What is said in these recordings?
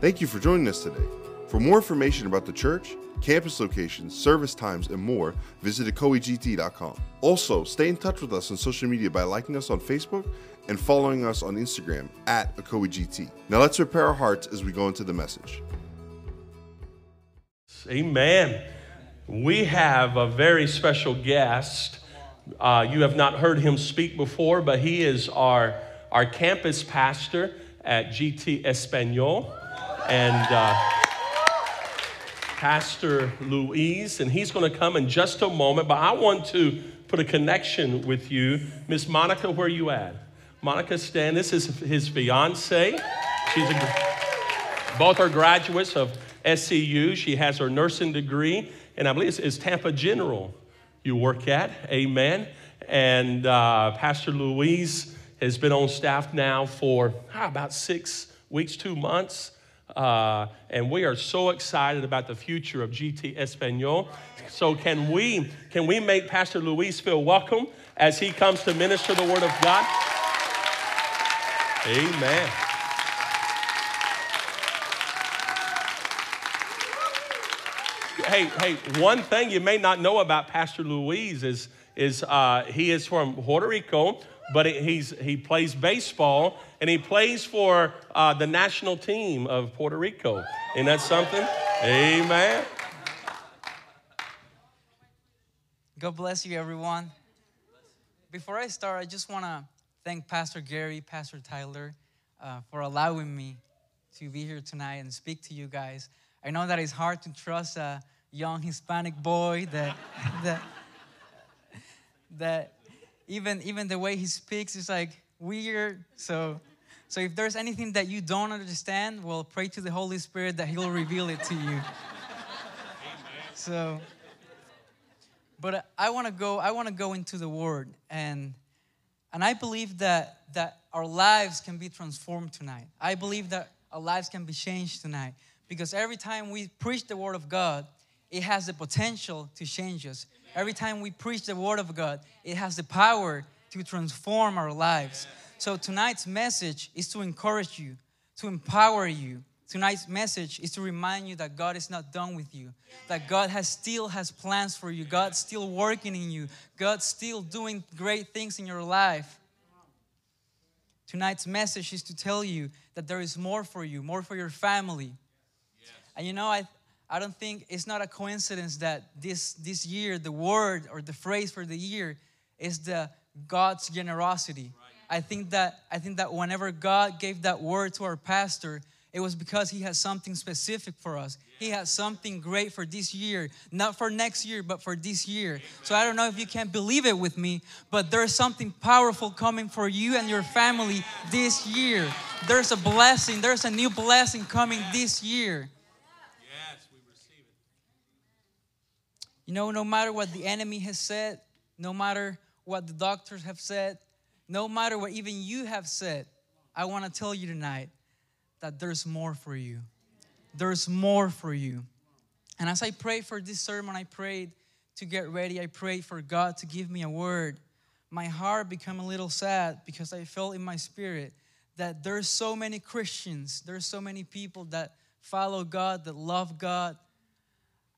Thank you for joining us today. For more information about the church, campus locations, service times, and more, visit ecoegt.com. Also, stay in touch with us on social media by liking us on Facebook and following us on Instagram at ecoegt. Now let's prepare our hearts as we go into the message. Amen. We have a very special guest. Uh, you have not heard him speak before, but he is our, our campus pastor at GT Espanol. And uh, Pastor Luis, and he's going to come in just a moment. But I want to put a connection with you. Miss Monica, where are you at? Monica Stan, this is his fiance. She's a, both are graduates of SCU. She has her nursing degree, and I believe it's, it's Tampa General you work at. Amen. And uh, Pastor Luis has been on staff now for ah, about six weeks, two months. Uh, and we are so excited about the future of GT Espanol. So can we can we make Pastor Luis feel welcome as he comes to minister the Word of God? Amen. Hey, hey, one thing you may not know about Pastor Luis is, is uh, he is from Puerto Rico, but he's, he plays baseball and he plays for uh, the national team of Puerto Rico. Isn't that something? Amen. God bless you, everyone. Before I start, I just want to thank Pastor Gary, Pastor Tyler, uh, for allowing me to be here tonight and speak to you guys. I know that it's hard to trust a young Hispanic boy that that that even even the way he speaks is like weird. So so if there's anything that you don't understand, well, pray to the Holy Spirit that He'll reveal it to you. So, but I want to go. I want to go into the Word and and I believe that, that our lives can be transformed tonight. I believe that our lives can be changed tonight because every time we preach the Word of God, it has the potential to change us. Every time we preach the Word of God, it has the power to transform our lives. So tonight's message is to encourage you, to empower you, Tonight's message is to remind you that God is not done with you. That God has still has plans for you. God's still working in you. God's still doing great things in your life. Tonight's message is to tell you that there is more for you, more for your family. And you know, I I don't think it's not a coincidence that this this year the word or the phrase for the year is the God's generosity. Right. I think that I think that whenever God gave that word to our pastor, it was because He has something specific for us. He has something great for this year, not for next year, but for this year. So I don't know if you can believe it with me, but there's something powerful coming for you and your family this year. There's a blessing, there's a new blessing coming this year. Yes, we receive it. You know, no matter what the enemy has said, no matter what the doctors have said, no matter what even you have said, I want to tell you tonight that there's more for you. There's more for you. And as I prayed for this sermon, I prayed to get ready. I prayed for God to give me a word. My heart became a little sad because I felt in my spirit that there's so many Christians, there's so many people that follow God, that love God,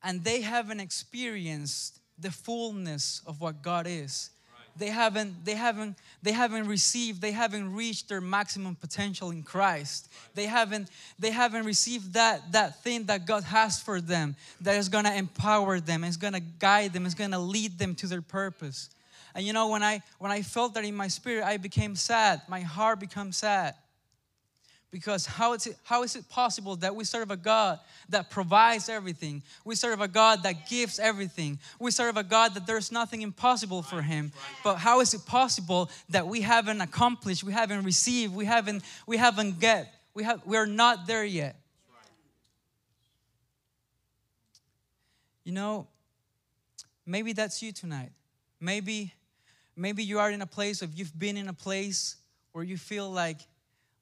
and they haven't experienced the fullness of what God is. They haven't they haven't they haven't received they haven't reached their maximum potential in christ. They haven't they haven't received that that thing that god has for them that is to empower them is to guide them is to lead them to their purpose. And you know when i when i felt that in my spirit i became sad. My heart became sad because how is, it, how is it possible that we serve a God that provides everything? We serve a God that gives everything. We serve a God that there's nothing impossible for Him. But how is it possible that we haven't accomplished, we haven't received, we haven't, we haven't get, we have we're not there yet? You know, maybe that's you tonight. Maybe, maybe you are in a place of you've been in a place where you feel like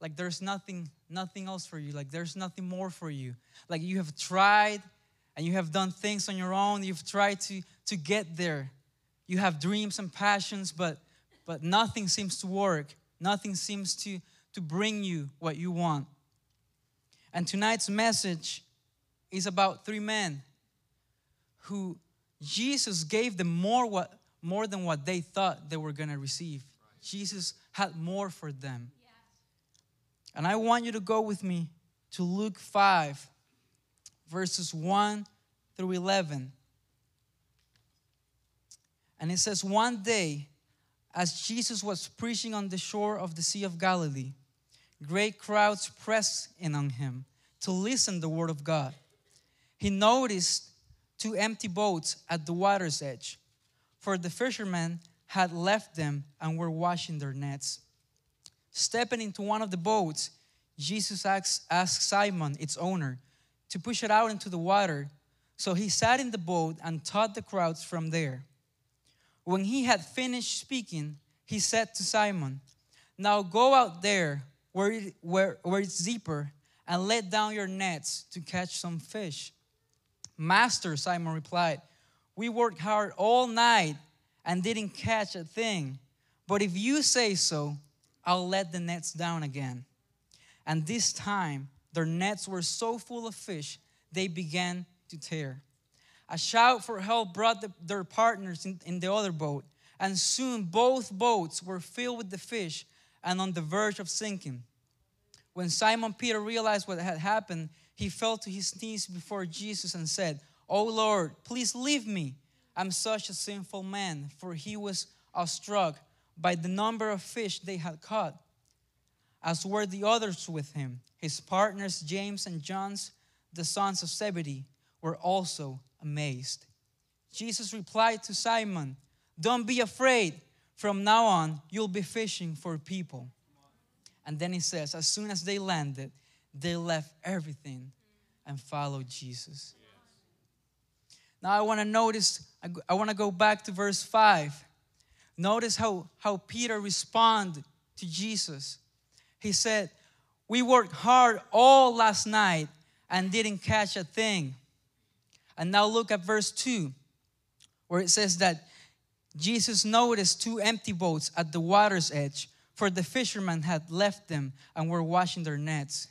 like there's nothing nothing else for you. Like there's nothing more for you. Like you have tried and you have done things on your own. You've tried to to get there. You have dreams and passions but but nothing seems to work. Nothing seems to to bring you what you want. And tonight's message is about three men who Jesus gave them more what more than what they thought they were going to receive. Jesus had more for them. And I want you to go with me to Luke 5 verses 1 through 11. And it says one day as Jesus was preaching on the shore of the Sea of Galilee, great crowds pressed in on him to listen the word of God. He noticed two empty boats at the water's edge, for the fishermen had left them and were washing their nets. Stepping into one of the boats, Jesus asked, asked Simon, its owner, to push it out into the water. So he sat in the boat and taught the crowds from there. When he had finished speaking, he said to Simon, Now go out there where, it, where, where it's deeper and let down your nets to catch some fish. Master, Simon replied, We worked hard all night and didn't catch a thing. But if you say so, I'll let the nets down again. And this time, their nets were so full of fish, they began to tear. A shout for help brought the, their partners in, in the other boat, and soon both boats were filled with the fish and on the verge of sinking. When Simon Peter realized what had happened, he fell to his knees before Jesus and said, Oh Lord, please leave me. I'm such a sinful man. For he was awestruck by the number of fish they had caught, as were the others with him. His partners, James and John's, the sons of Zebedee, were also amazed. Jesus replied to Simon, Don't be afraid. From now on, you'll be fishing for people. And then he says, as soon as they landed, they left everything and followed Jesus. Now I want to notice, I want to go back to verse 5. Notice how, how Peter responded to Jesus. He said, We worked hard all last night and didn't catch a thing. And now look at verse 2, where it says that Jesus noticed two empty boats at the water's edge for the fishermen had left them and were washing their nets.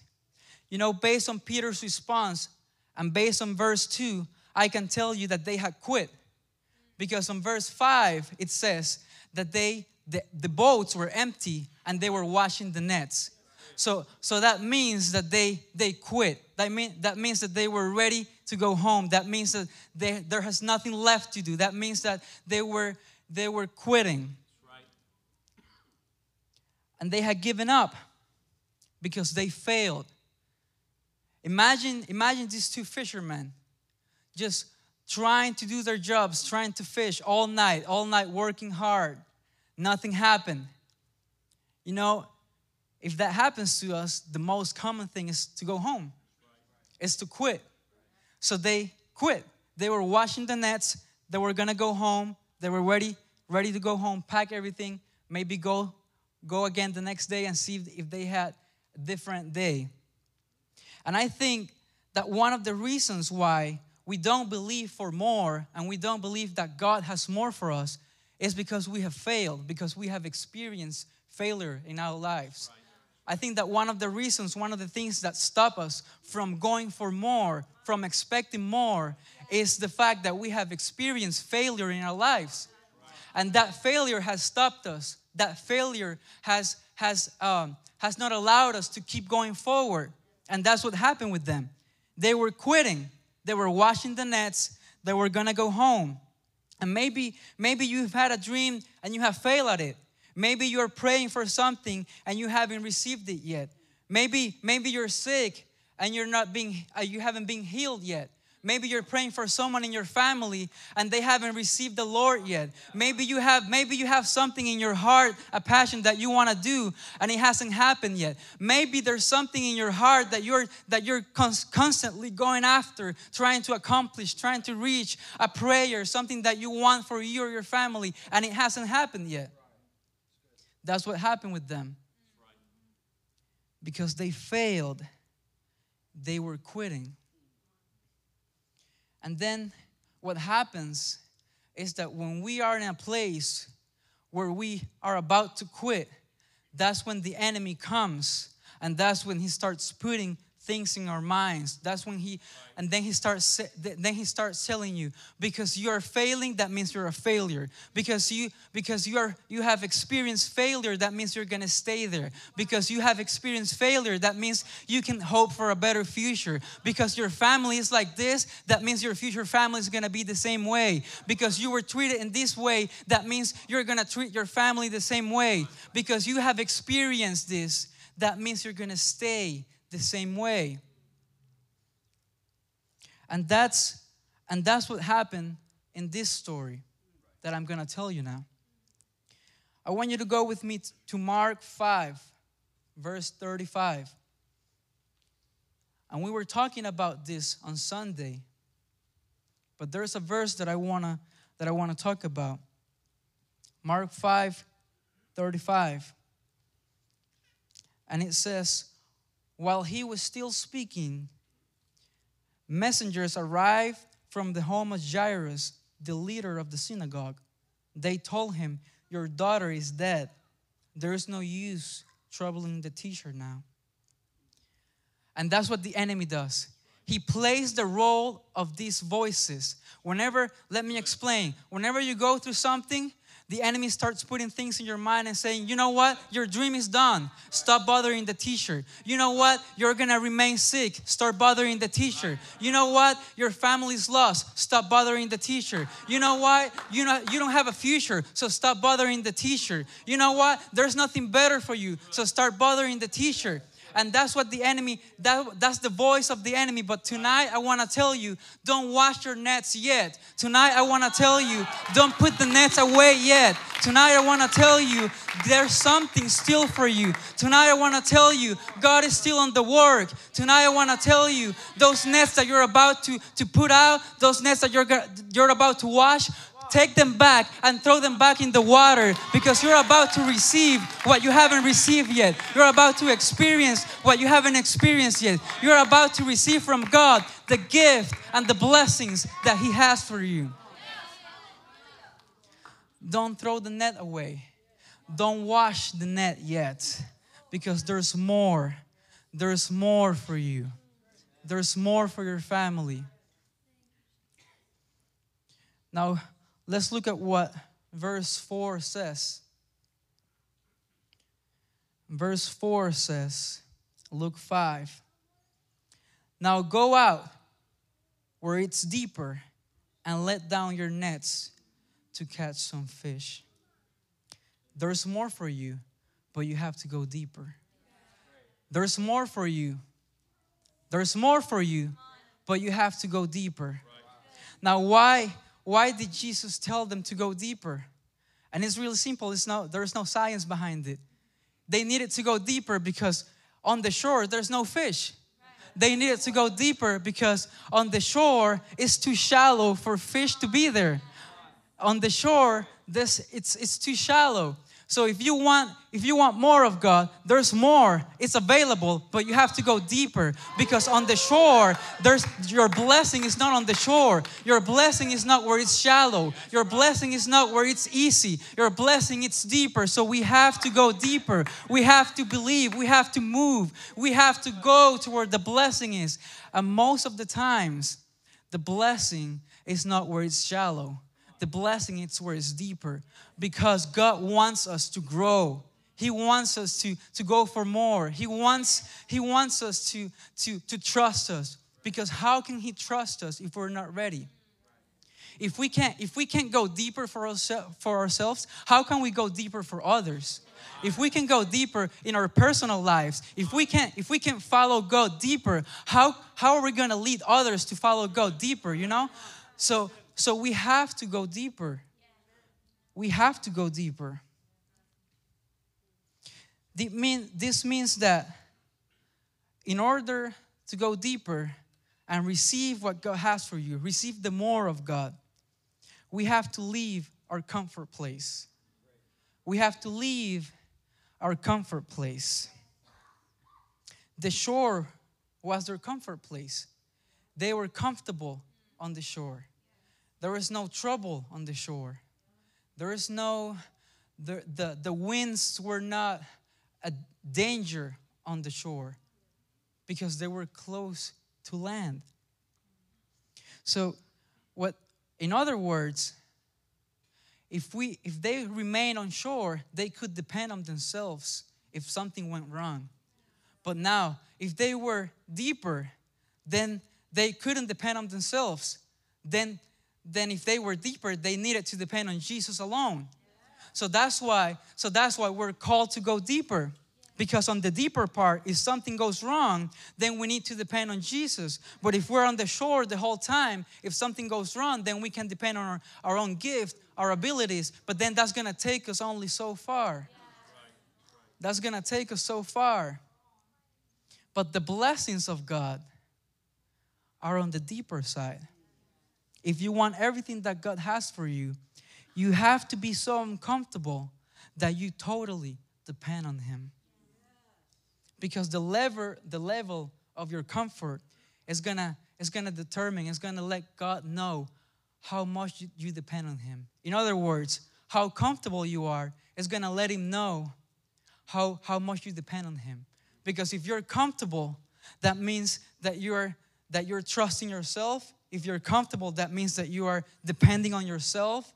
You know, based on Peter's response and based on verse 2, I can tell you that they had quit. Because on verse 5, it says that they the, the boats were empty and they were washing the nets. So, so that means that they they quit. That mean that means that they were ready to go home. That means that they, there has nothing left to do. That means that they were they were quitting and they had given up because they failed. Imagine, imagine these two fishermen just trying to do their jobs, trying to fish all night, all night working hard. Nothing happened. You know, if that happens to us, the most common thing is to go home, is to quit. So they quit. They were washing the nets. They were gonna go home. They were ready, ready to go home, pack everything, maybe go go again the next day and see if they had a different day. And I think that one of the reasons why we don't believe for more and we don't believe that God has more for us is because we have failed, because we have experienced failure in our lives. I think that one of the reasons, one of the things that stop us from going for more, from expecting more, is the fact that we have experienced failure in our lives. And that failure has stopped us. That failure has has um, has not allowed us to keep going forward. And that's what happened with them. They were quitting they were washing the nets. They were gonna go home. And maybe maybe you've had a dream and you have failed at it. Maybe you're praying for something and you haven't received it yet. Maybe maybe you're sick and you're not being uh, you haven't been healed yet Maybe you're praying for someone in your family and they haven't received the Lord yet. Maybe you have maybe you have something in your heart, a passion that you want to do and it hasn't happened yet. Maybe there's something in your heart that you're that you're constantly going after, trying to accomplish, trying to reach a prayer, something that you want for you or your family and it hasn't happened yet. That's what happened with them. Because they failed. They were quitting and then what happens is that when we are in a place where we are about to quit, that's when the enemy comes and that's when he starts putting things in our minds. That's when he, and then he starts, then he starts telling you because you are failing, that means you're a failure. Because you, because you are, you have experienced failure, that means you're gonna stay there. Because you have experienced failure, that means you can hope for a better future. Because your family is like this, that means your future family is gonna be the same way. Because you were treated in this way, that means you're gonna treat your family the same way. Because you have experienced this, that means you're gonna stay the same way. And that's and that's what happened in this story that I'm going to tell you now. I want you to go with me to Mark 5 verse 35. And we were talking about this on Sunday. But there's a verse that I want to that I want to talk about. Mark 5 35. And it says, while he was still speaking, messengers arrived from the home of Jairus, the leader of the synagogue. They told him, Your daughter is dead. There is no use troubling the teacher now. And that's what the enemy does. He plays the role of these voices. Whenever, let me explain, whenever you go through something, the enemy starts putting things in your mind and saying, you know what, your dream is done. Stop bothering the teacher. You know what, you're gonna remain sick. Start bothering the teacher. You know what, your family's lost. Stop bothering the teacher. You know what, you know you don't have a future, so stop bothering the teacher. You know what, there's nothing better for you, so start bothering the teacher and that's what the enemy that, that's the voice of the enemy. But tonight i want to tell you don't wash your nets yet. Tonight i want to tell you don't put the nets away yet. Tonight i want to tell you there's something still for you. Tonight i want to tell you god is still on the work. Tonight i want to tell you those nets that you're about to to put out those nets that you're you're about to wash take them back and throw them back in the water because you're about to receive what you haven't received yet. You're about to experience what you haven't experienced yet. You're about to receive from God the gift and the blessings that He has for you. Don't throw the net away. Don't wash the net yet because there's more. There's more for you. There's more for your family. Now, Let's look at what verse 4 says. Verse 4 says, Luke 5. Now go out where it's deeper and let down your nets to catch some fish. There's more for you, but you have to go deeper. There's more for you. There's more for you, but you have to go deeper. Now, why why did Jesus tell them to go deeper? And it's really simple. It's no, there's no science behind it. They needed to go deeper because on the shore there's no fish. They needed to go deeper because on the shore it's too shallow for fish to be there. On the shore, this it's it's too shallow. So if you want if you want more of God, there's more. It's available, but you have to go deeper because on the shore, there's your blessing is not on the shore. Your blessing is not where it's shallow. Your blessing is not where it's easy. Your blessing it's deeper. So we have to go deeper. We have to believe. We have to move. We have to go to where the blessing is. And most of the times, the blessing is not where it's shallow the blessing it's where it's deeper because God wants us to grow. He wants us to, to go for more. He wants, he wants us to, to, to trust us. Because how can He trust us if we're not ready? If we can't, if we can't go deeper for, ourse- for ourselves, how can we go deeper for others? If we can go deeper in our personal lives, if we can if we can follow God deeper, how how are we gonna lead others to follow God deeper, you know? So so we have to go deeper. We have to go deeper. This means that in order to go deeper and receive what God has for you, receive the more of God, we have to leave our comfort place. We have to leave our comfort place. The shore was their comfort place. They were comfortable on the shore. There was no trouble on the shore. There is no, the, the, the winds were not a danger on the shore. because they were close to land. So, what, in other words, if we if they remain on shore, they could depend on themselves if something went wrong. But now, if they were deeper, then they couldn't depend on themselves. Then, then if they were deeper, they needed to depend on Jesus alone. So that's why, so that's why we're called to go deeper. Because on the deeper part, if something goes wrong, then we need to depend on Jesus. But if we're on the shore the whole time, if something goes wrong, then we can depend on our, our own gift, our abilities. But then that's gonna take us only so far. That's gonna take us so far. But the blessings of God are on the deeper side. If you want everything that God has for you, you have to be so uncomfortable that you totally depend on Him. Because the lever, the level of your comfort is gonna is gonna determine, it's gonna let God know how much you, depend on Him. In other words, how comfortable you are is gonna let Him know how, how much you depend on Him. Because if you're comfortable, that means that you're that you're trusting yourself. If you're comfortable, that means that you are depending on yourself.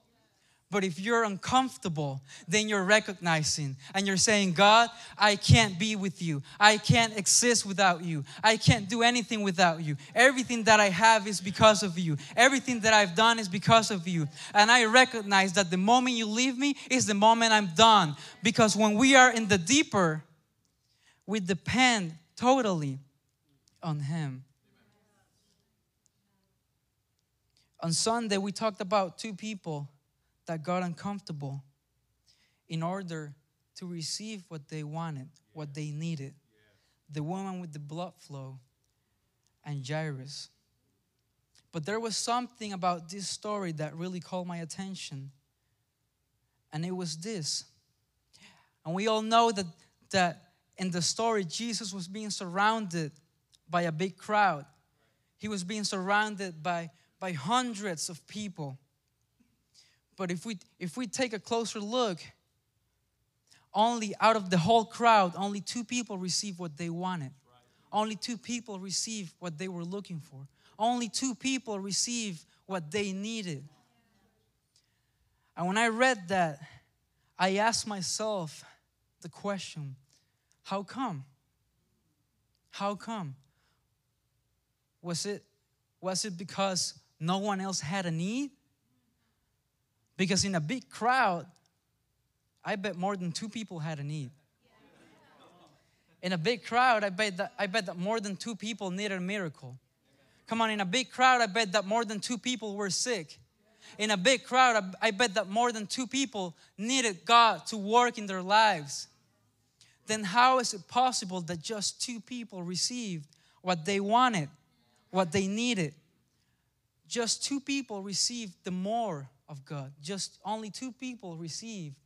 But if you're uncomfortable, then you're recognizing and you're saying, God, I can't be with you. I can't exist without you. I can't do anything without you. Everything that I have is because of you. Everything that I've done is because of you. And I recognize that the moment you leave me is the moment I'm done. Because when we are in the deeper, we depend totally on Him. On Sunday, we talked about two people that got uncomfortable in order to receive what they wanted, what they needed. The woman with the blood flow and Jairus. But there was something about this story that really called my attention. And it was this. And we all know that, that in the story, Jesus was being surrounded by a big crowd. He was being surrounded by, by hundreds of people. But if we if we take a closer look, only out of the whole crowd, only two people received what they wanted. Only two people received what they were looking for. Only two people received what they needed. And when I read that, I asked myself the question how come? How come? Was it, was it because no one else had a need? Because in a big crowd, I bet more than two people had a need. In a big crowd, I bet that, I bet that more than two people needed a miracle. Come on, in a big crowd, I bet that more than two people were sick. In a big crowd, I bet that more than two people needed God to work in their lives. Then, how is it possible that just two people received what they wanted, what they needed? Just two people received the more of God. Just only two people received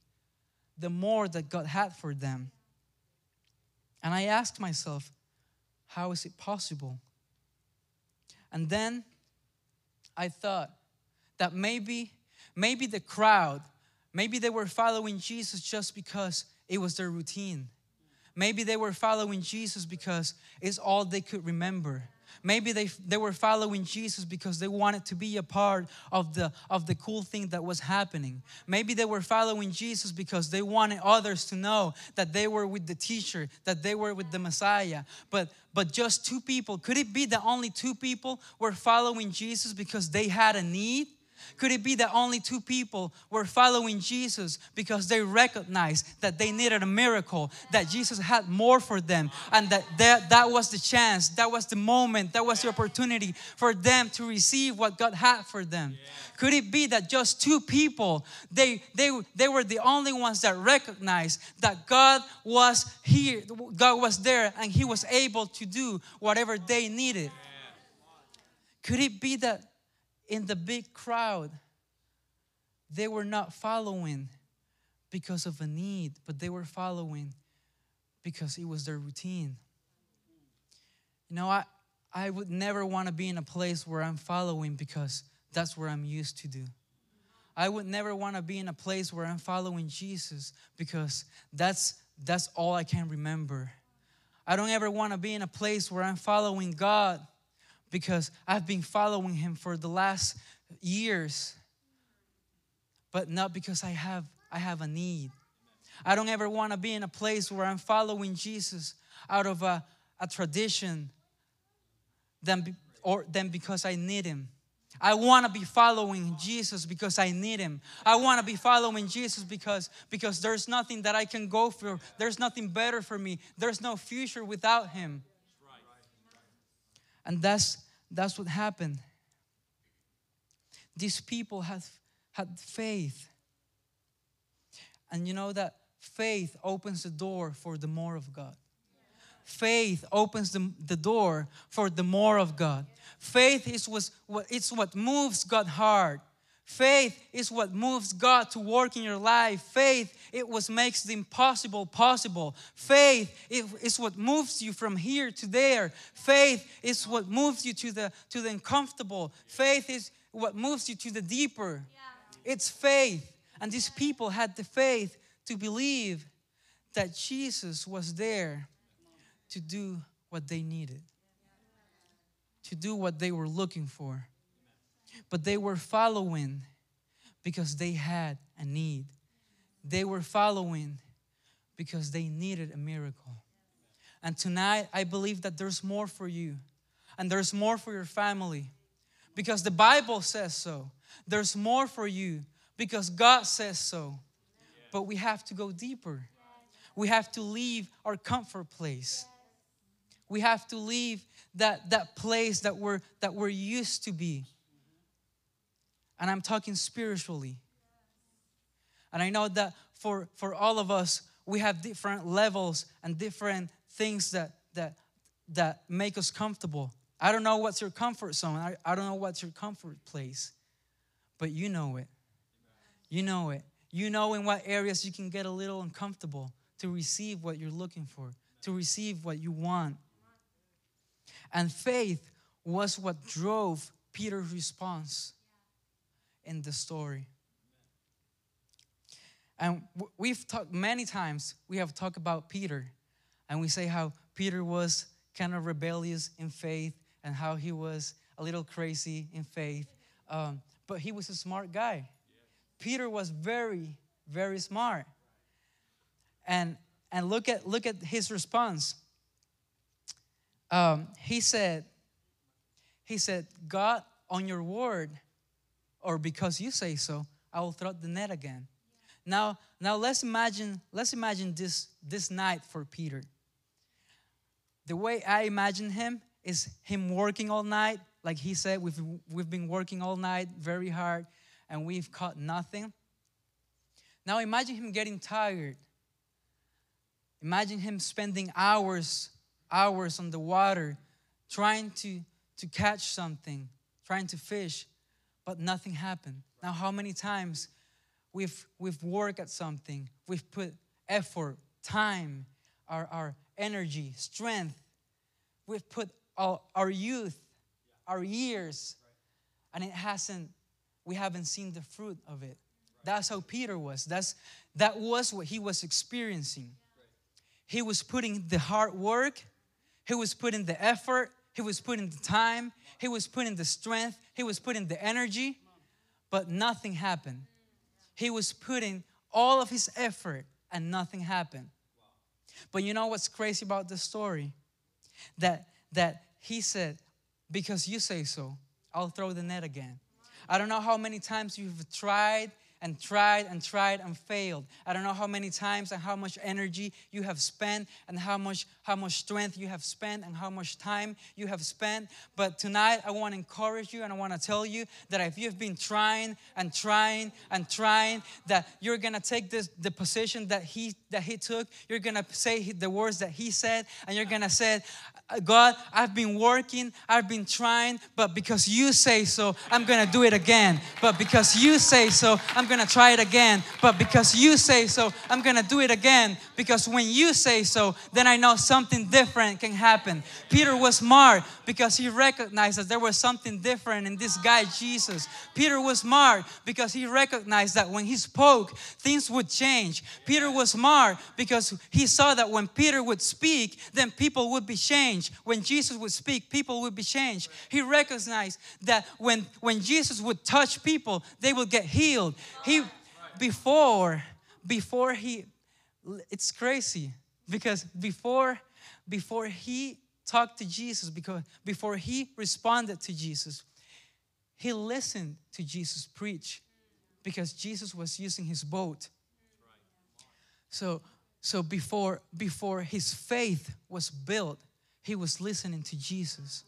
the more that God had for them. And I asked myself, how is it possible? And then I thought that maybe, maybe the crowd, maybe they were following Jesus just because it was their routine. Maybe they were following Jesus because it's all they could remember. Maybe they, they were following Jesus because they wanted to be a part of the, of the cool thing that was happening. Maybe they were following Jesus because they wanted others to know that they were with the teacher, that they were with the Messiah. But, but just two people, could it be that only two people were following Jesus because they had a need? Could it be that only two people were following Jesus because they recognized that they needed a miracle, that Jesus had more for them, and that that, that was the chance, that was the moment, that was the opportunity for them to receive what God had for them? Could it be that just two people, they, they, they were the only ones that recognized that God was here, God was there, and He was able to do whatever they needed? Could it be that in the big crowd, they were not following because of a need, but they were following because it was their routine. You know, I, I would never want to be in a place where I'm following because that's where I'm used to do. I would never want to be in a place where I'm following Jesus because that's that's all I can remember. I don't ever want to be in a place where I'm following God because I've been following Him for the last years, but not because I have I have a need. I don't ever want to be in a place where I'm following Jesus out of a, a tradition than be, or than because I need Him. I want to be following Jesus because I need him. I want to be following Jesus because because there's nothing that I can go for. There's nothing better for me. There's no future without him. And that's that's what happened. These people had had faith. And you know that faith opens the door for the more of God. Faith opens the, the door for the more of God. Faith is what, it's what moves God heart. Faith is what moves God to work in your life. Faith it was makes the impossible possible. Faith is what moves you from here to there. Faith is what moves you to the to the uncomfortable. Faith is what moves you to the deeper. It's faith. And these people had the faith to believe that Jesus was there to do what they needed to do what they were looking for. But they were following because they had a need. They were following because they needed a miracle. And tonight, I believe that there's more for you and there's more for your family because the Bible says so. There's more for you because God says so. But we have to go deeper. We have to leave our comfort place. We have to leave that, that place that we're, that we're used to be. And I'm talking spiritually. And I know that for, for all of us, we have different levels and different things that, that, that make us comfortable. I don't know what's your comfort zone. I, I don't know what's your comfort place. But you know it. You know it. You know in what areas you can get a little uncomfortable to receive what you're looking for, to receive what you want. And faith was what drove Peter's response in the story. And we've talked many times, we have talked about Peter, and we say how Peter was kind of rebellious in faith and how he was a little crazy in faith. Um, but he was a smart guy. Peter was very, very smart. And, and look, at, look at his response um, he said, he said, God, on your word, or because you say so, I will throw the net again. Now, now let's imagine, let's imagine this, this night for Peter. The way I imagine him is him working all night. Like he said, we've, we've been working all night very hard and we've caught nothing. Now imagine him getting tired. Imagine him spending hours hours on the water trying to, to catch something, trying to fish, but nothing happened. Now, how many times we've, we've worked at something, we've put effort, time, our, our energy, strength, we've put our, our youth, our years, and it hasn't, we haven't seen the fruit of it. That's how Peter was. That's, that was what he was experiencing. He was putting the hard work, he was putting the effort, he was putting the time, he was putting the strength, he was putting the energy, but nothing happened. He was putting all of his effort and nothing happened. But you know what's crazy about this story? That that he said, because you say so, I'll throw the net again. I don't know how many times you've tried and tried and tried and failed. I don't know how many times and how much energy you have spent and how much how much strength you have spent and how much time you have spent. But tonight I want to encourage you and I want to tell you that if you've been trying and trying and trying, that you're gonna take this the position that he that he took. You're gonna say the words that he said, and you're gonna say, Uh, God, I've been working, I've been trying, but because you say so, I'm gonna do it again. But because you say so, I'm gonna try it again. But because you say so, I'm gonna do it again because when you say so, then I know something different can happen. Peter was smart because he recognized that there was something different in this guy, Jesus. Peter was smart because he recognized that when he spoke, things would change. Peter was smart because he saw that when Peter would speak, then people would be changed. When Jesus would speak, people would be changed. He recognized that when, when Jesus would touch people, they would get healed. He before before he it's crazy because before before he talked to Jesus because before he responded to Jesus he listened to Jesus preach because Jesus was using his boat. So so before before his faith was built he was listening to Jesus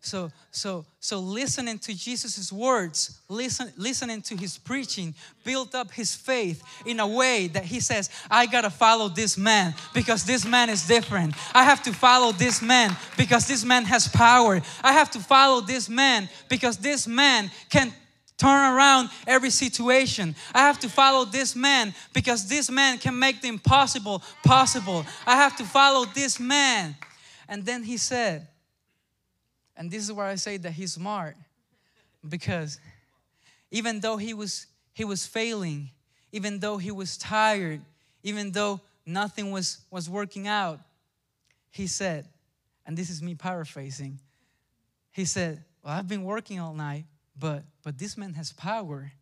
so, so, so listening to Jesus' words, listen, listening to his preaching, built up his faith in a way that he says, I gotta follow this man because this man is different. I have to follow this man because this man has power. I have to follow this man because this man can turn around every situation. I have to follow this man because this man can make the impossible possible. I have to follow this man. And then he said, and this is where I say that he's smart because even though he was he was failing, even though he was tired, even though nothing was was working out, he said, and this is me paraphrasing. He said, "Well, I've been working all night, but but this man has power.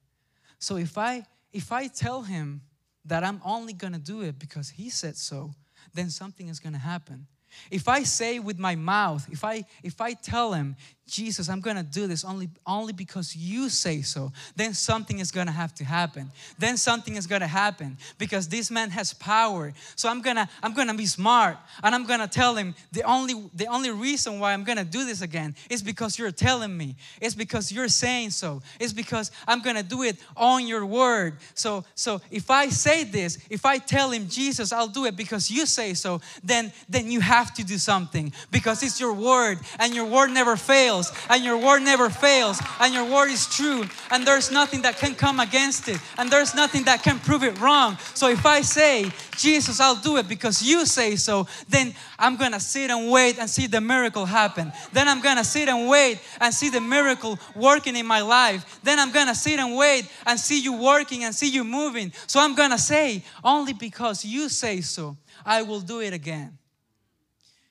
So if I if I tell him that I'm only going to do it because he said so, then something is going to happen. If I say with my mouth, if I if I tell him, Jesus, I'm gonna do this only only because you say so, then something is gonna have to happen. Then something is gonna happen because this man has power. So I'm gonna I'm gonna be smart and I'm gonna tell him the only the only reason why I'm gonna do this again is because you're telling me. It's because you're saying so. It's because I'm gonna do it on your word. So so if I say this, if I tell him Jesus, I'll do it because you say so, then then you have to do something because it's your word and your word never fails and your word never fails and your word is true and there's nothing that can come against it and there's nothing that can prove it wrong. So if I say, Jesus, I'll do it because you say so, then I'm gonna sit and wait and see the miracle happen. Then I'm gonna sit and wait and see the miracle working in my life. Then I'm gonna sit and wait and see you working and see you moving. So I'm gonna say, only because you say so, I will do it again.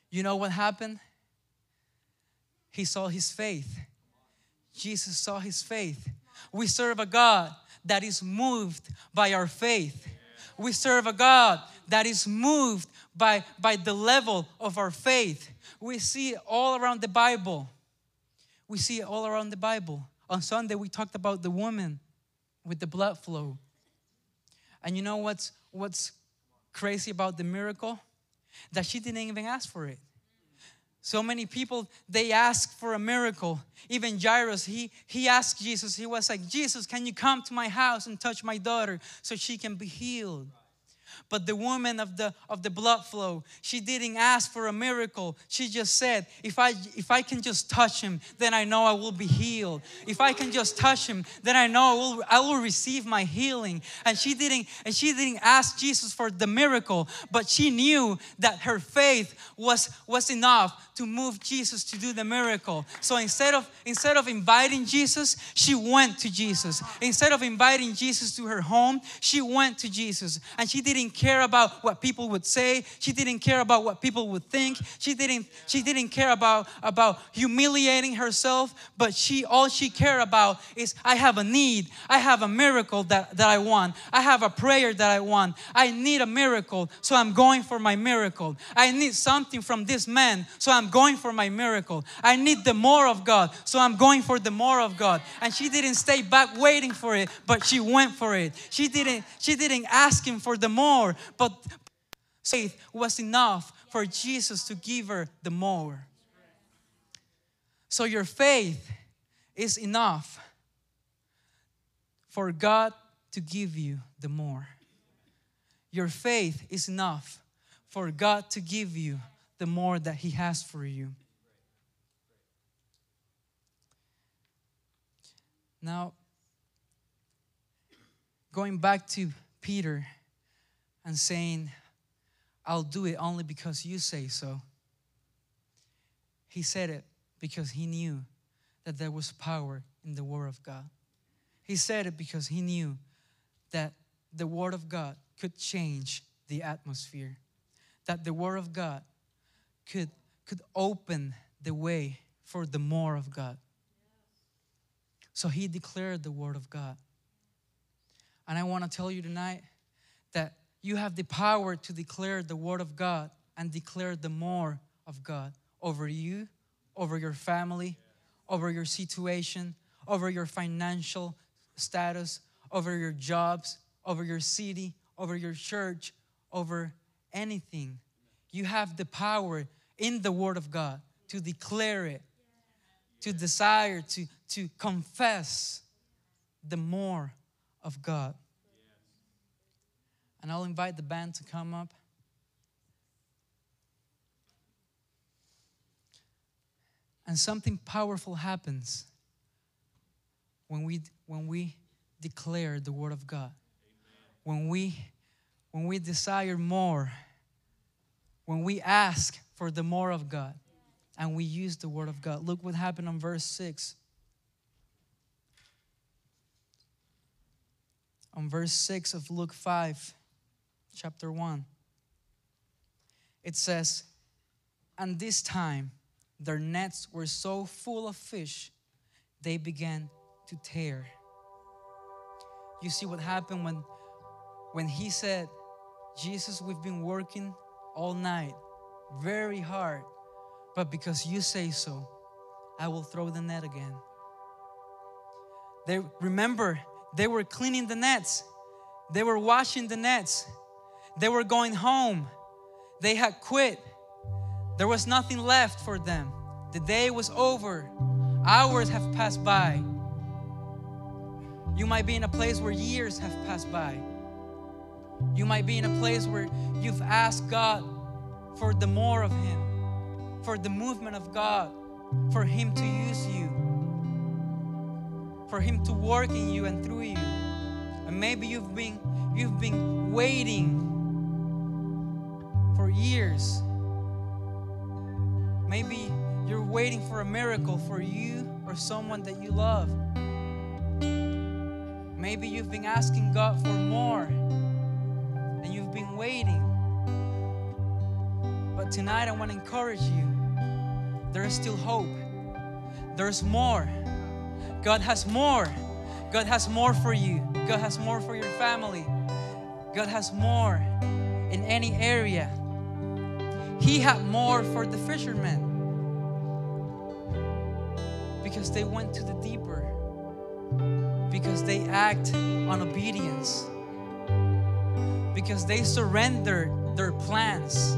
You know what happened? He saw his faith. Jesus saw his faith. We serve a God that is moved by our faith. We serve a God that is moved by, by the level of our faith. We see it all around the Bible. We see it all around the Bible. On Sunday, we talked about the woman with the blood flow. And you know what's, what's crazy about the miracle? that she didn't even ask for it. So many people they ask for a miracle. Even Jairus, he he asked Jesus. He was like, "Jesus, can you come to my house and touch my daughter so she can be healed?" But the woman of the of the blood flow, she didn't ask for a miracle. She just said, if I if I can just touch him, then I know I will be healed. If I can just touch him, then I know I will I will receive my healing. And she didn't and she didn't ask Jesus for the miracle, but she knew that her faith was was enough to move Jesus to do the miracle. So instead of instead of inviting Jesus, she went to Jesus. Instead of inviting Jesus to her home, she went to Jesus. And she didn't care about what people would say. She didn't care about what people would think. She didn't she didn't care about about humiliating herself, but she all she cared about is I have a need. I have a miracle that, that I want. I have a prayer that I want. I need a miracle, so I'm going for my miracle. I need something from this man, so I'm going for my miracle. I need the more of God, so I'm going for the more of God. And she didn't stay back waiting for it, but she went for it. She didn't she didn't ask him for the more, but faith was enough for Jesus to give her the more. So your faith is enough for God to give you the more. Your faith is enough for God to give you the more that He has for you. Now, going back to Peter and saying, I'll do it only because you say so. He said it because he knew that there was power in the Word of God. He said it because he knew that the Word of God could change the atmosphere, that the Word of God could, could open the way for the more of God. So he declared the Word of God. And I want to tell you tonight that you have the power to declare the Word of God and declare the more of God over you, over your family, over your situation, over your financial status, over your jobs, over your city, over your church, over anything. You have the power in the Word of God to declare it, to desire, to, to confess the more of God. And I'll invite the band to come up. And something powerful happens when we when we declare the word of God. When we when we desire more, when we ask for the more of God and we use the word of God. Look what happened on verse 6. On verse 6 of Luke 5, chapter 1, it says, And this time their nets were so full of fish, they began to tear. You see what happened when, when he said, Jesus, we've been working all night, very hard, but because you say so, I will throw the net again. They remember they were cleaning the nets, they were washing the nets, they were going home, they had quit. There was nothing left for them. The day was over. Hours have passed by. You might be in a place where years have passed by. You might be in a place where you've asked God for the more of Him, for the movement of God, for Him to use you, for Him to work in you and through you. And maybe you've been you've been waiting years. Maybe you're waiting for a miracle for you or someone that you love. Maybe you've been asking God for more and you've been waiting. But tonight I want to encourage you there is still hope, there's more. God has more. God has more for you, God has more for your family, God has more in any area. He had more for the fishermen. Because they went to the deeper, because they act on obedience, because they surrendered their plans,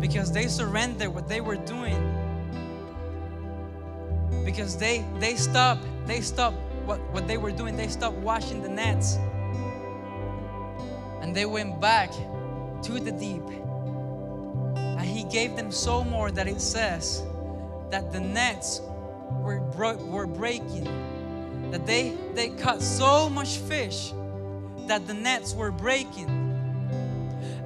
because they surrendered what they were doing, because they they stopped they stopped what, what they were doing, they stopped washing the nets. And they went back to the deep. He gave them so more that it says that the nets were, bro- were breaking. That they, they caught so much fish that the nets were breaking.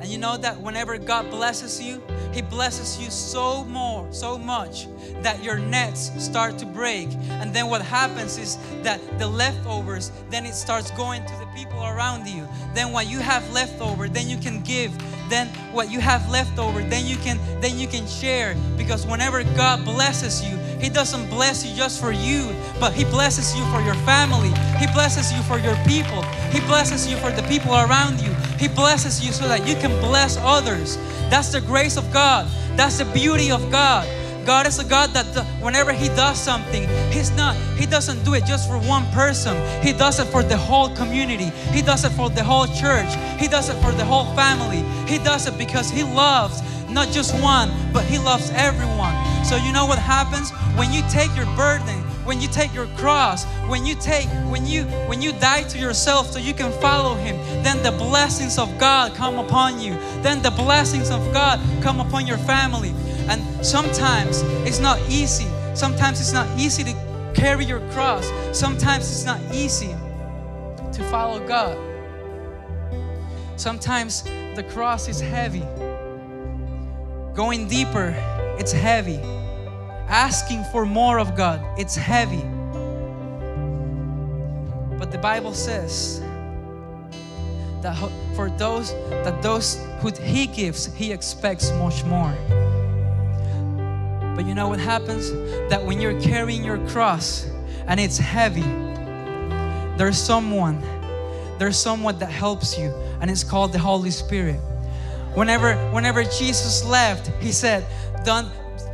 And you know that whenever God blesses you, He blesses you so more, so much that your nets start to break. And then what happens is that the leftovers, then it starts going to the people around you. Then what you have leftover, then you can give. Then what you have left over, then you can then you can share. Because whenever God blesses you, He doesn't bless you just for you, but He blesses you for your family. He blesses you for your people. He blesses you for the people around you. He blesses you so that you can bless others. That's the grace of God. That's the beauty of God. God is a God that whenever He does something, He's not, He doesn't do it just for one person. He does it for the whole community. He does it for the whole church. He does it for the whole family. He does it because He loves not just one, but He loves everyone. So you know what happens? When you take your burden, when you take your cross, when you take, when you, when you die to yourself so you can follow Him, then the blessings of God come upon you. Then the blessings of God come upon your family. And sometimes it's not easy. Sometimes it's not easy to carry your cross. Sometimes it's not easy to follow God. Sometimes the cross is heavy. Going deeper, it's heavy. Asking for more of God, it's heavy. But the Bible says that for those that those who he gives, he expects much more. But you know what happens? That when you're carrying your cross and it's heavy, there's someone, there's someone that helps you, and it's called the Holy Spirit. Whenever, whenever Jesus left, he said, Don't,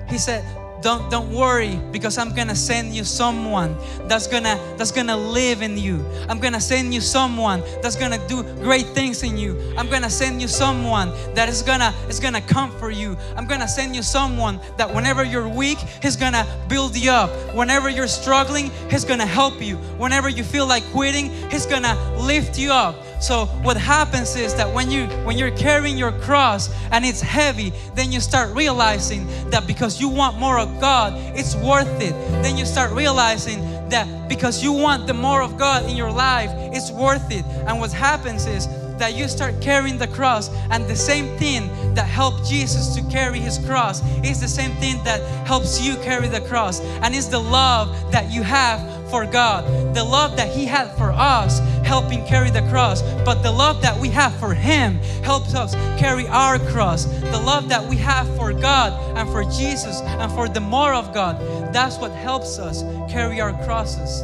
he said, don't don't worry because i'm gonna send you someone that's gonna that's gonna live in you. I'm gonna send you someone that's gonna do great things in you. I'm gonna send you someone that is gonna is gonna comfort you. I'm gonna send you someone that whenever you're weak he's gonna build you up. Whenever you're struggling he's gonna help you. Whenever you feel like quitting he's gonna lift you up so what happens is that when you when you're carrying your cross and it's heavy, then you start realizing that because you want more of God, it's worth it. Then you start realizing that because you want the more of God in your life, it's worth it. And what happens is that you start carrying the cross and the same thing that helped Jesus to carry his cross is the same thing that helps you carry the cross and it's the love that you have for God. The love that he had for us helping carry the cross. But the love that we have for him helps us carry our cross. The love that we have for God and for Jesus and for the more of God that's what helps us carry our crosses.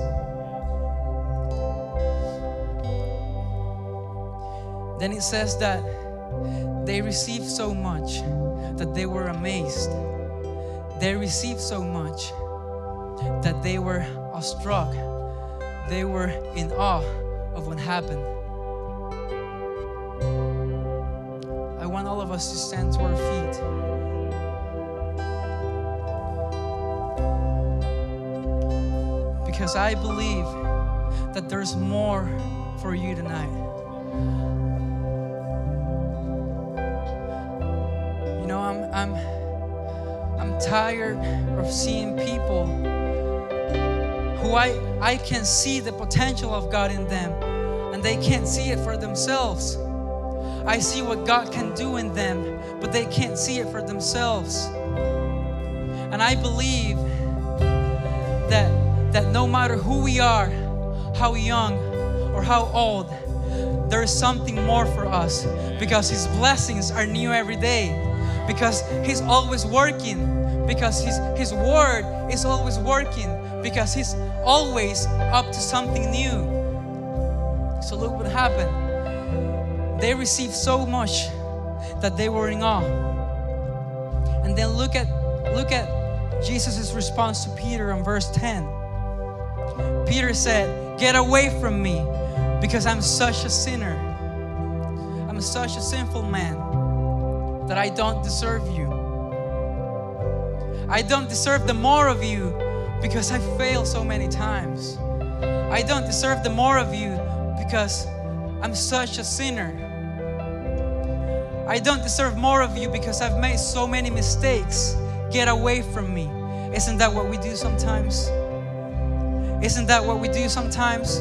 Then it says that they received so much that they were amazed. They received so much that they were awestruck. They were in awe of what happened. I want all of us to stand to our feet. Because I believe that there's more for you tonight. You know, I'm I'm I'm tired of seeing people who I I can see the potential of God in them and they can't see it for themselves. I see what God can do in them, but they can't see it for themselves. And I believe that that no matter who we are, how young or how old, there is something more for us because his blessings are new every day because He's always working, because His, His Word is always working, because He's always up to something new. So look what happened. They received so much that they were in awe. And then look at look at Jesus' response to Peter in verse 10. Peter said, Get away from me because I'm such a sinner. I'm such a sinful man that I don't deserve you. I don't deserve the more of you because I fail so many times. I don't deserve the more of you because I'm such a sinner. I don't deserve more of you because I've made so many mistakes. Get away from me. Isn't that what we do sometimes? Isn't that what we do sometimes?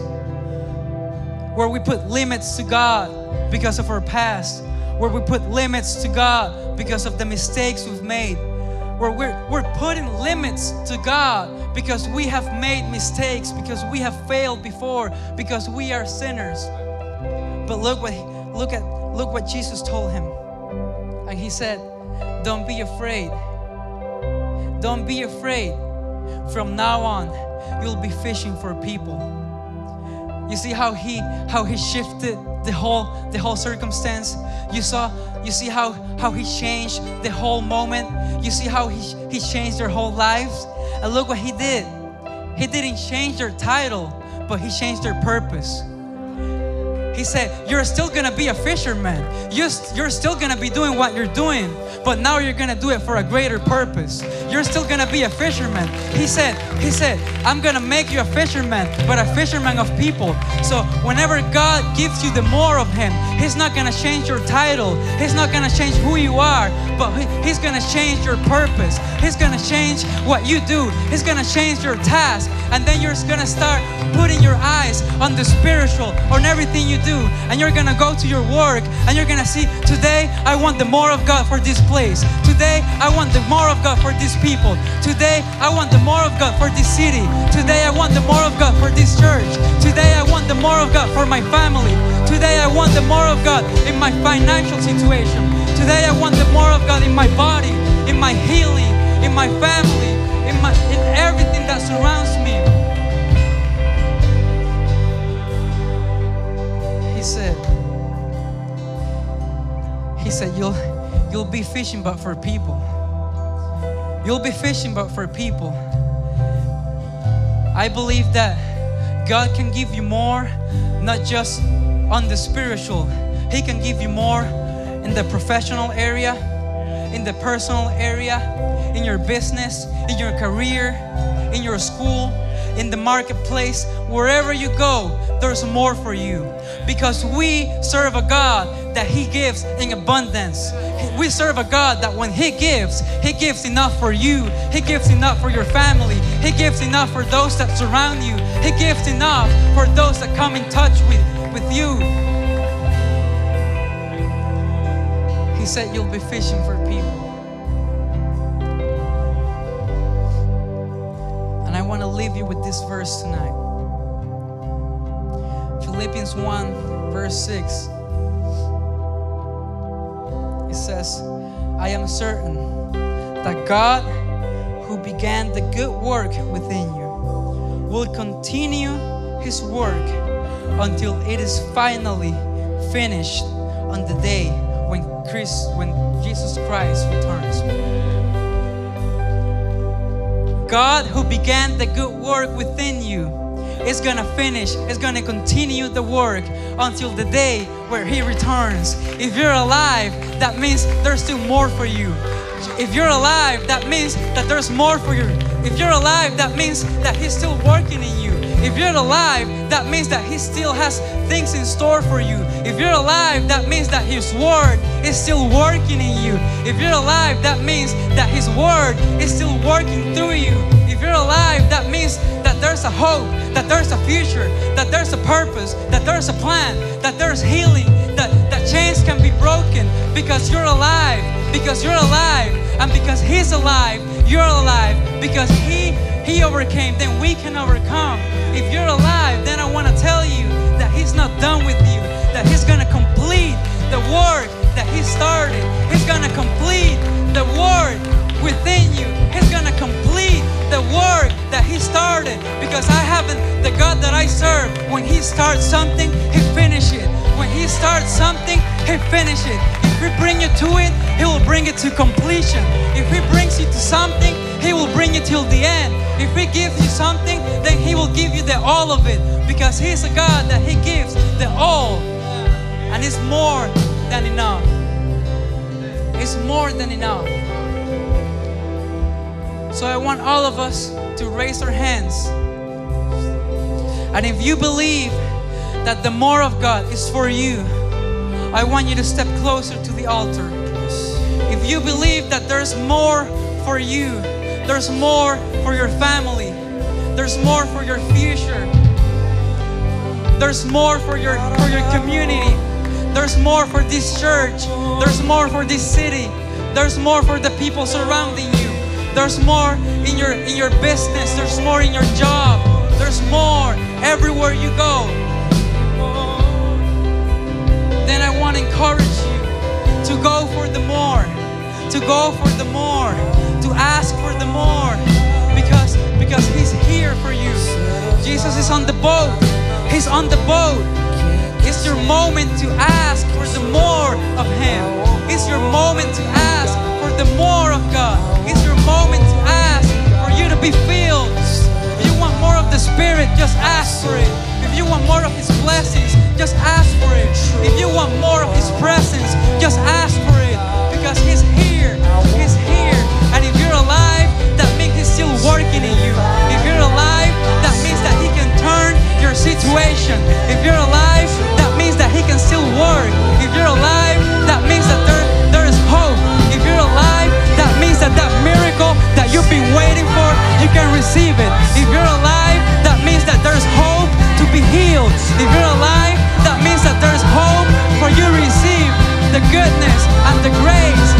Where we put limits to God because of our past where we put limits to God because of the mistakes we've made, where we're, we're putting limits to God because we have made mistakes, because we have failed before, because we are sinners. But look what look at look what Jesus told him. And he said, Don't be afraid. Don't be afraid. From now on, you'll be fishing for people. You see how he how he shifted the whole the whole circumstance? You saw you see how how he changed the whole moment? You see how he, he changed their whole lives? And look what he did. He didn't change their title but he changed their purpose. He said you're still gonna be a fisherman. You're, you're still gonna be doing what you're doing but now you're gonna do it for a greater purpose you're still gonna be a fisherman. He said he said i'm gonna make you a fisherman but a fisherman of people. So whenever god gives you the more of him he's not gonna change your title. He's not gonna change who you are but he's gonna change your purpose. He's gonna change what you do. He's gonna change your task. And then you're gonna start putting your eyes on the spiritual on everything you do, and you're gonna go to your work, and you're gonna see, today I want the more of God for this place. Today I want the more of God for these people. Today I want the more of God for this city. Today I want the more of God for this church. Today I want the more of God for my family. Today I want the more of God in my financial situation. Today I want the more of God in my body, in my healing, in my family, in my in everything that surrounds me. He said, He said, You'll you'll be fishing but for people. You'll be fishing but for people. I believe that God can give you more, not just on the spiritual. He can give you more in the professional area, in the personal area, in your business, in your career, in your school, in the marketplace, wherever you go, there's more for you. Because we serve a God that He gives in abundance. We serve a God that when He gives, He gives enough for you, He gives enough for your family, He gives enough for those that surround you, He gives enough for those that come in touch with, with you. He said, You'll be fishing for people. Leave you with this verse tonight Philippians 1, verse 6. It says, I am certain that God, who began the good work within you, will continue his work until it is finally finished on the day when Chris, when Jesus Christ returns. God who began the good work within you is gonna finish, is gonna continue the work until the day where He returns. If you're alive, that means there's still more for you. If you're alive, that means that there's more for you. If you're alive, that means that He's still working in you. If you're alive, that means that He still has things in store for you. If you're alive, that means that His Word is still working in you. If you're alive, that means that His Word is still working through you. If you're alive, that means that there's a hope, that there's a future, that there's a purpose, that there's a plan, that there's healing, that, that chains can be broken because you're alive, because you're alive, and because He's alive, you're alive, because He He overcame, then we can overcome. If you're alive, then I want to tell you that He's not done with you, that He's gonna complete the work that He started. He's gonna complete the work within you. He's gonna complete the work that He started. Because I haven't the God that I serve. When He starts something, He finishes it. When He starts something, He finishes it. He bring you to it, He will bring it to completion. If He brings you to something, He will bring you till the end. If He gives you something, then He will give you the all of it. Because He's a God that He gives the all. And it's more than enough. It's more than enough. So I want all of us to raise our hands. And if you believe that the more of God is for you, I want you to step closer to the altar. If you believe that there's more for you, there's more for your family, there's more for your future, there's more for your for your community, there's more for this church, there's more for this city, there's more for the people surrounding you. There's more in your in your business, there's more in your job, there's more everywhere you go. Then I want to encourage you to go for the more, to go for the more, to ask for the more because because he's here for you. Jesus is on the boat. He's on the boat. It's your moment to ask for the more of him. It's your moment to ask for the more of God. It's your moment to ask for you to be filled. If you want more of the Spirit, just ask for it. If you want more of His blessings, just ask for it. If you want more of His presence, just ask for it. Because He's here. He's here. And if you're alive, that means He's still working in you. If you're alive, that means that He can turn your situation. If you're alive, that means that He can still work. If you're alive, that means that there, there is hope. If you're alive, that means that that miracle that you've been waiting for, you can receive it. If you're alive, be healed. If you're alive, that means that there's hope for you to receive the goodness and the grace